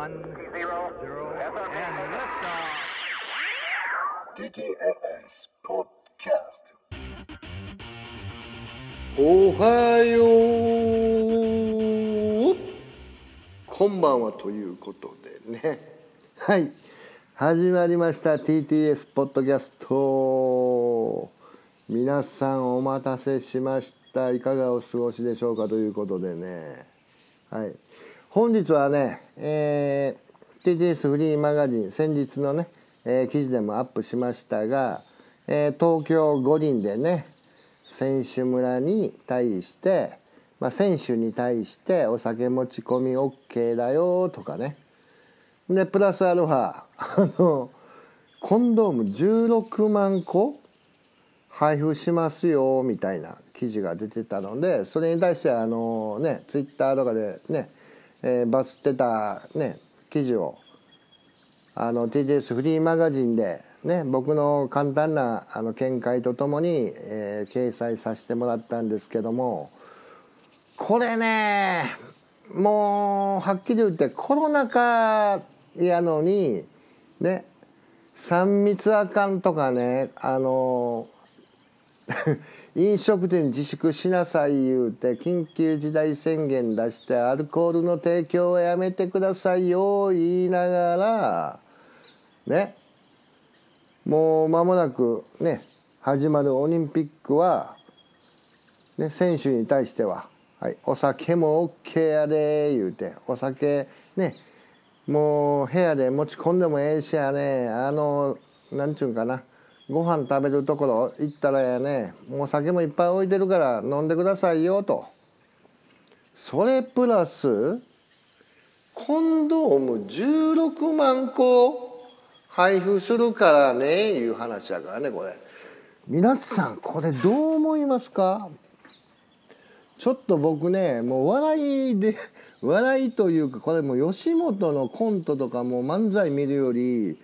One, zero, zero, and liftoff. TTLS Podcast おはようこんばんはということでね。はい。始まりました。TTS ポッドキャスト皆さんお待たせしました。いかがお過ごしでしょうかということでね。はい本日はね、えー、TTS フリーマガジン先日のね、えー記事でもアップしましたが、えー東京五輪でね選手村に対して、まあ、選手に対してお酒持ち込み OK だよとかね。でプラスアルファあのコンドーム16万個配布しますよみたいな記事が出てたのでそれに対してあのねツイッターとかでね、えーバズってたね記事をあの TTS フリーマガジンで、ね、僕の簡単なあの見解とともに、えー掲載させてもらったんですけどもこれねもうはっきり言ってコロナ禍やのにね3密あかんとかねあの飲食店自粛しなさい言うて緊急事態宣言出してアルコールの提供をやめてくださいよ言いながらね。もう間もなくね始まるオリンピックは、ね、選手に対しては、はい、お酒も OK やで言うてお酒ねもう部屋で持ち込んでもええしやねあのなんちゅうんかな。ご飯食べるところ行ったらやねもう酒もいっぱい置いてるから飲んでくださいよと。それプラスコンドーム16万個配布するからねいう話やからねこれ。皆さんこれどう思いますか？ちょっと僕ねもう笑いで笑いというかこれもう吉本のコントとかも漫才見るより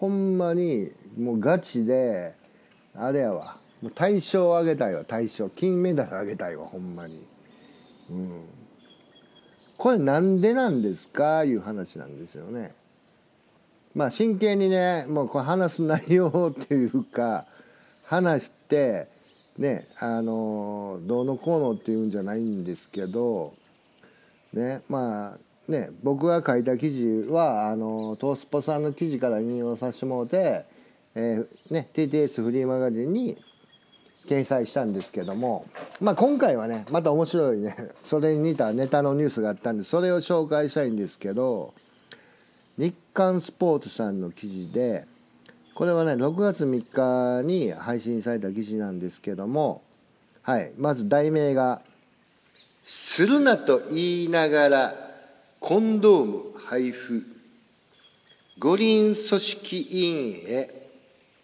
ほんまにもうガチであれやわ。もう大賞あげたいわ大賞。金メダルあげたいわほんまに。うん。これなんでなんですか？いう話なんですよね。まあ真剣にねもうこれ話す内容っていうか話してねあのどうのこうのっていうんじゃないんですけどねまあね僕が書いた記事はあのトースポさんの記事から引用させてもらって、えーね、TTS フリーマガジンに掲載したんですけども、まあ、今回はねまた面白いね それに似たネタのニュースがあったんでそれを紹介したいんですけど日刊スポーツさんの記事でこれはね6月3日に配信された記事なんですけども、はい、まず題名が「するなと言いながらコンドーム配布五輪組織委員へ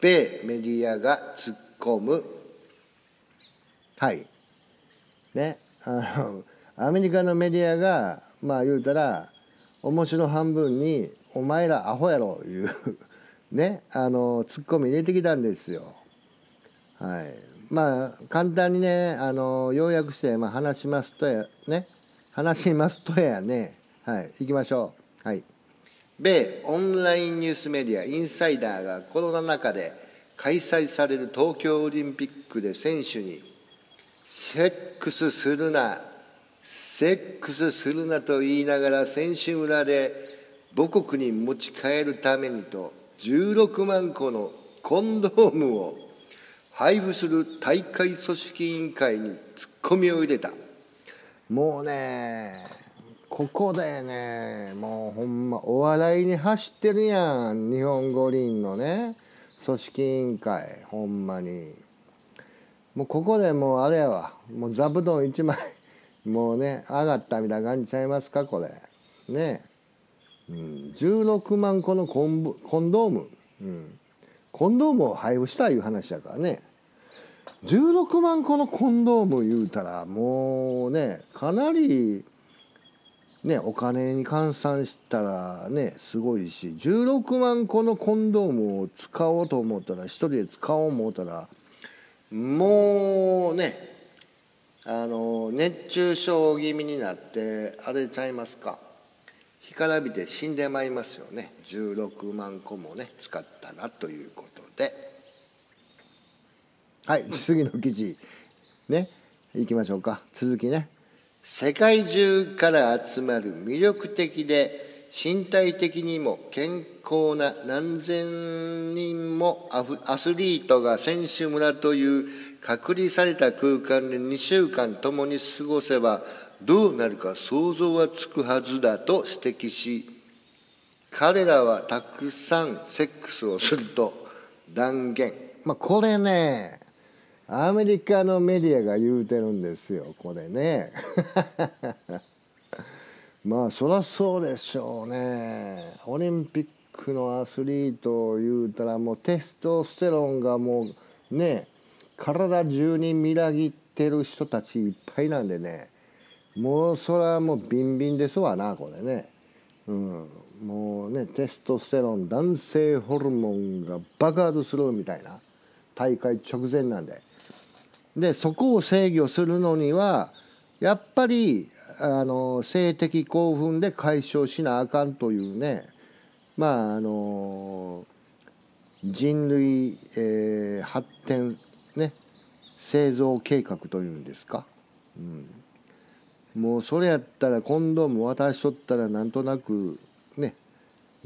米メディアが突っ込む」はい。ね。あのアメリカのメディアがまあ言うたら面白半分に「お前らアホやろ」いうね。あのツッコミ入れてきたんですよ。はい、まあ簡単にねあの要約して、まあ、話しますとやね。話しますとやね。はい。行きましょう。はい。米オンラインニュースメディアインサイダーがコロナ禍で開催される東京オリンピックで選手に「セックスするなセックスするな」と言いながら選手村で母国に持ち帰るためにと16万個のコンドームを配布する大会組織委員会にツッコミを入れた。もうねここでね。もうほんまお笑いに走ってるやん。日本五輪のね組織委員会。ほんまに。もうここでもうあれやわ。もう座布団1枚。もうね上がったみたいな感じちゃいますかこれ。ね。うん、16万個のコンブコンドーム、うん、コンドームを配布したいう話やからね。16万個のコンドーム言うたらもうねかなりねお金に換算したらねすごいし16万個のコンドームを使おうと思ったら一人で使おう思ったらもうねあの熱中症気味になってあれちゃいますか。干からびて死んでまいりますよね。16万個もね使ったらということで。はい次の記事。ねいきましょうか。続きね。世界中から集まる魅力的で身体的にも健康な何千人もアスリートが選手村という隔離された空間で2週間共に過ごせばどうなるか想像はつくはずだと指摘し彼らはたくさんセックスをすると断言。まあこれねアメリカのメディアが言うてるんですよこれね。まあそりゃそうでしょうね。オリンピックのアスリートを言うたらもうテストステロンがもうね体中にみらぎってる人たちいっぱいなんでね。もうそれはもうビンビンですわなこれね、うん、もうねテストステロン男性ホルモンが爆発するみたいな。大会直前なんで。でそこを制御するのにはやっぱりあの性的興奮で解消しなあかんというねまああの人類、えー、発展ね製造計画というんですか、うん、もうそれやったらコンドーム渡しとったらなんとなくね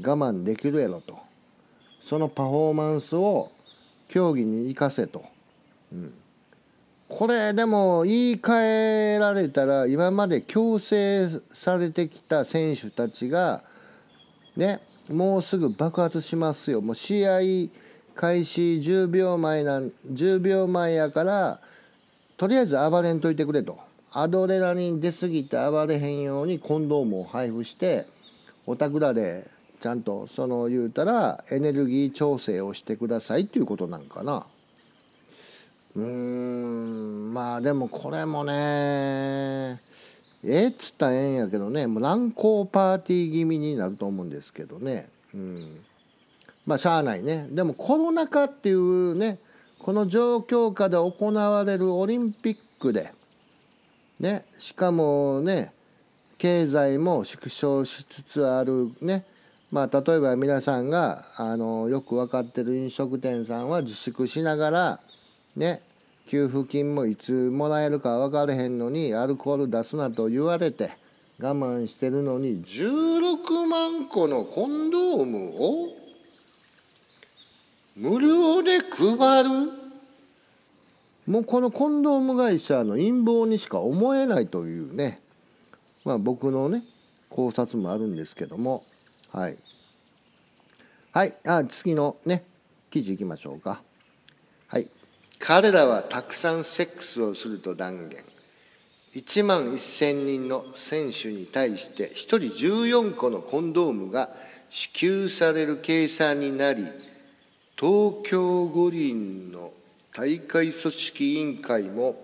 我慢できるやろと。そのパフォーマンスを競技に生かせと。うん。これでも言い換えられたら今まで強制されてきた選手たちがねもうすぐ爆発しますよもう試合開始10秒前なん10秒前やからとりあえず暴れんといてくれとアドレナリン出過ぎて暴れへんようにコンドームを配布してお宅らでちゃんとその言うたらエネルギー調整をしてくださいっていうことなんかな。うーんまあでもこれもねえっつったらええんやけどねもう乱行パーティー気味になると思うんですけどね。うん。まあしゃあないね。でもコロナ禍っていうねこの状況下で行われるオリンピックでねしかもね経済も縮小しつつあるね。まあ例えば皆さんがあのよく分かってる飲食店さんは自粛しながらね給付金もいつもらえるか分からへんのにアルコール出すなと言われて我慢してるのに16万個のコンドームを無料で配る。もうこのコンドーム会社の陰謀にしか思えないというね。まあ僕のね考察もあるんですけども。はい。はい。あ次のね記事いきましょうか。はい。彼らはたくさんセックスをすると断言。1万1000人の選手に対して1人14個のコンドームが支給される計算になり東京五輪の大会組織委員会も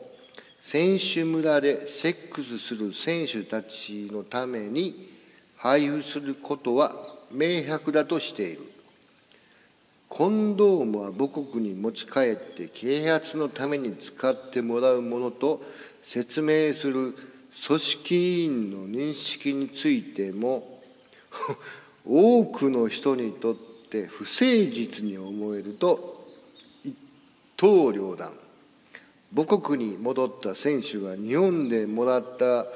選手村でセックスする選手たちのために配布することは明白だとしている。コンドームは母国に持ち帰って啓発のために使ってもらうものと説明する組織委員の認識についても 多くの人にとって不誠実に思えると一刀両断。母国に戻った選手が日本でもらった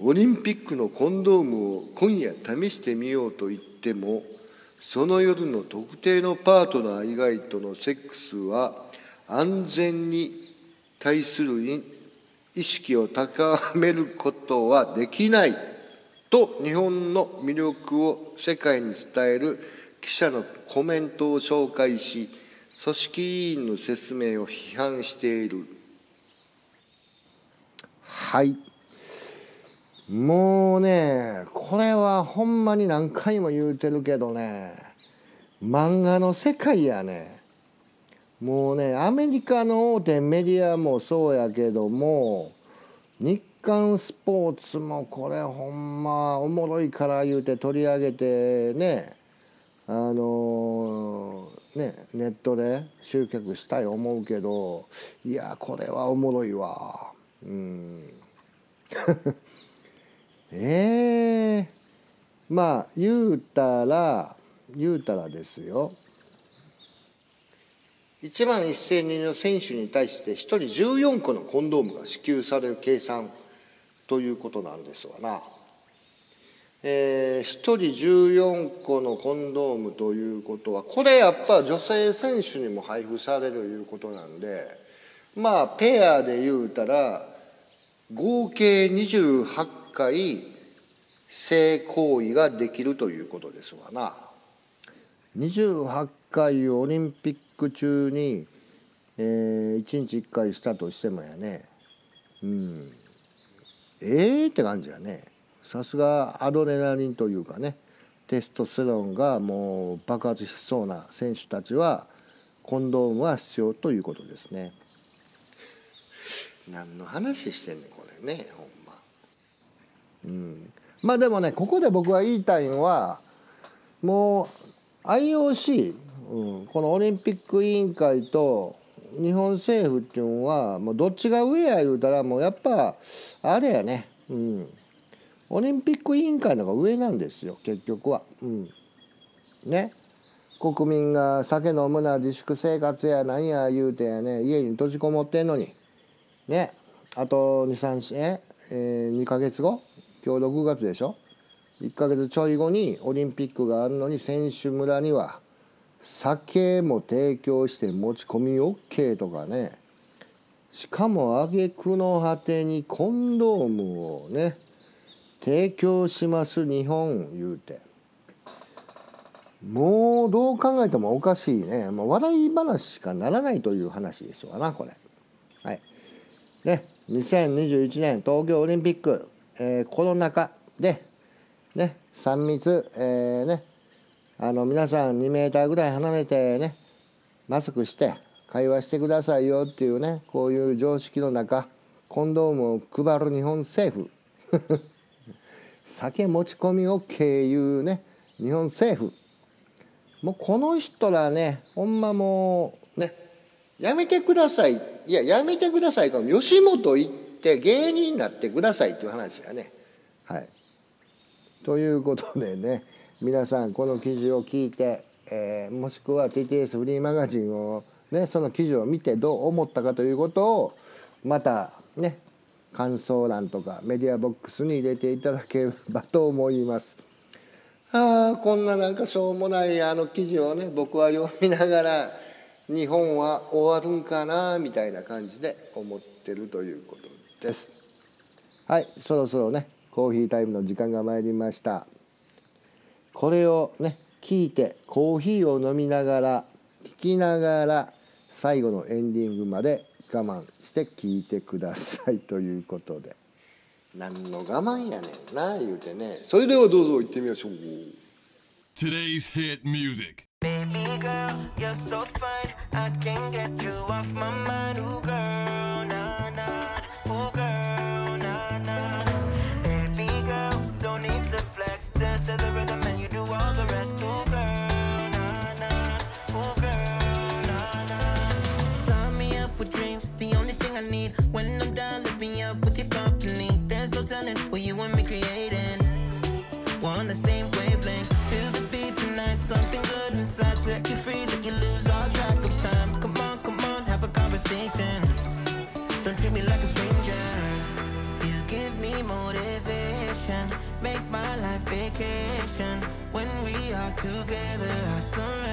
オリンピックのコンドームを今夜試してみようと言ってもその夜の特定のパートナー以外とのセックスは安全に対する意識を高めることはできないと日本の魅力を世界に伝える記者のコメントを紹介し組織委員の説明を批判している。はい。もうねこれはほんまに何回も言うてるけどね漫画の世界やね。もうねアメリカの大手メディアもそうやけども日刊スポーツもこれほんまおもろいから言うて取り上げてねあのねネットで集客したい思うけどいやこれはおもろいわ。うん。ええまあ言うたら言うたらですよ1万1,000人の選手に対して1人14個のコンドームが支給される計算ということなんですわな。えー、1人14個のコンドームということはこれやっぱ女性選手にも配布されるいうことなんでまあペアで言うたら合計28回性行為ができるということですわな。28回オリンピック中に、えー、1日1回したとしてもやねうんええー、って感じやね。さすがアドレナリンというかねテストステロンがもう爆発しそうな選手たちはコンドームは必要ということですね。何の話してんねんこれねほんま。うん、まあでもねここで僕が言いたいのはもう IOC、うん、このオリンピック委員会と日本政府っていうのはもうどっちが上や言うたらもうやっぱあれやね。うん。オリンピック委員会の方が上なんですよ結局は。うん、ね。国民が酒飲むな自粛生活やなんや言うてやね家に閉じこもってんのに。ね。あと23ええー、2ヶ月後今日6月でしょ？1ヶ月ちょい後にオリンピックがあるのに選手村には酒も提供して持ち込み OK とかね。しかも挙句の果てにコンドームをね提供します日本言うて。もうどう考えてもおかしいね、まあ、笑い話しかならないという話ですわなこれ。はい。ね2021年東京オリンピック、えー、コロナ禍でね3密、えー、ねあの皆さん2メーターぐらい離れてねマスクして会話してくださいよっていうねこういう常識の中コンドームを配る日本政府。酒持ち込み OK いうね日本政府。もうこの人らねほんまもうねやめてください。いややめてくださいか。吉本行って芸人になってくださいっていう話やね。はい。ということでね皆さんこの記事を聞いて、えー、もしくは TTS フリーマガジンをねその記事を見てどう思ったかということをまたね感想欄とかメディアボックスに入れていただければと思います。ああこんななんかしょうもないあの記事をね僕は読みながら日本は終わるんかなみたいな感じで思ってるということです。はいそろそろねコーヒータイムの時間が参りました。これをね聞いてコーヒーを飲みながら聞きながら最後のエンディングまで我慢して聞いてください。ということで。何の我慢やねんな言うてね。それではどうぞ行ってみましょう。Today's hit music. Baby girl, you're so fine. I can't get you off my mind Ooh girl, nah Ooh girl, nah nah Baby girl, don't need to flex. Dance to the rhythm together, I saw.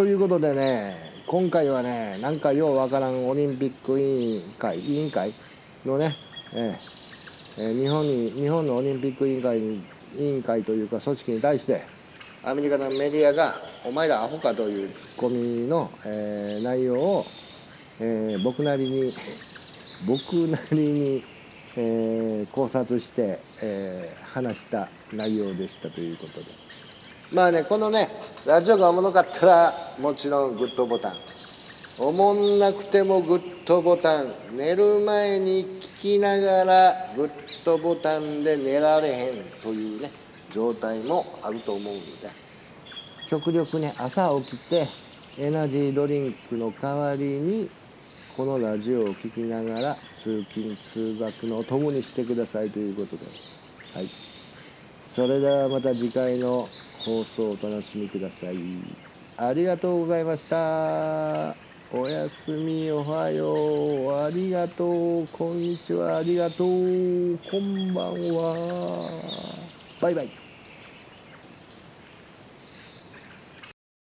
ということでね今回はねなんかようわからんオリンピック委員会委員会のね、え日本に日本のオリンピック委員会委員会というか組織に対してアメリカのメディアが「お前らアホか」というツッコミの、えー内容を、えー僕なりに僕なりに、えー考察して、え話した内容でしたということで。まあねこのねラジオがおもろかったらもちろんグッドボタン。おもんなくてもグッドボタン。寝る前に聞きながらグッドボタンで寝られへんというね状態もあると思うんで極力ね朝起きてエナジードリンクの代わりにこのラジオを聴きながら通勤通学のお供にしてくださいということで。はい。それではまた次回の放送をお楽しみください。ありがとうございました。おやすみおはよう。ありがとう。こんにちは。ありがとう。こんばんは。バイバイ。